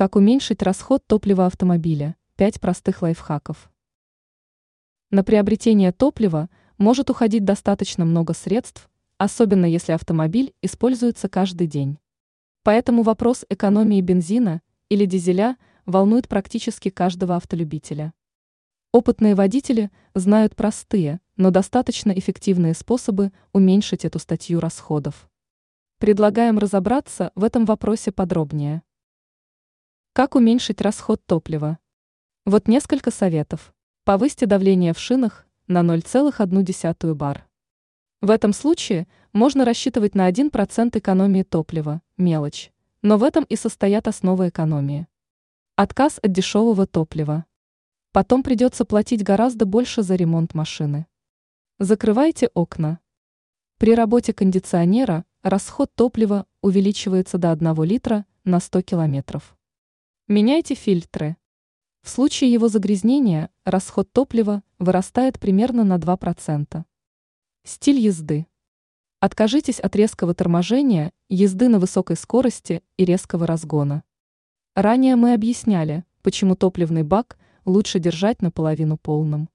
Как уменьшить расход топлива автомобиля? 5 простых лайфхаков. На приобретение топлива может уходить достаточно много средств, особенно если автомобиль используется каждый день. Поэтому вопрос экономии бензина или дизеля волнует практически каждого автолюбителя. Опытные водители знают простые, но достаточно эффективные способы уменьшить эту статью расходов. Предлагаем разобраться в этом вопросе подробнее. Как уменьшить расход топлива? Вот несколько советов. Повысьте давление в шинах на 0,1 бар. В этом случае можно рассчитывать на 1% экономии топлива, мелочь, но в этом и состоят основы экономии. Отказ от дешевого топлива. Потом придется платить гораздо больше за ремонт машины. Закрывайте окна. При работе кондиционера расход топлива увеличивается до 1 литра на 100 километров. Меняйте фильтры. В случае его загрязнения расход топлива вырастает примерно на 2%. Стиль езды. Откажитесь от резкого торможения, езды на высокой скорости и резкого разгона. Ранее мы объясняли, почему топливный бак лучше держать наполовину полным.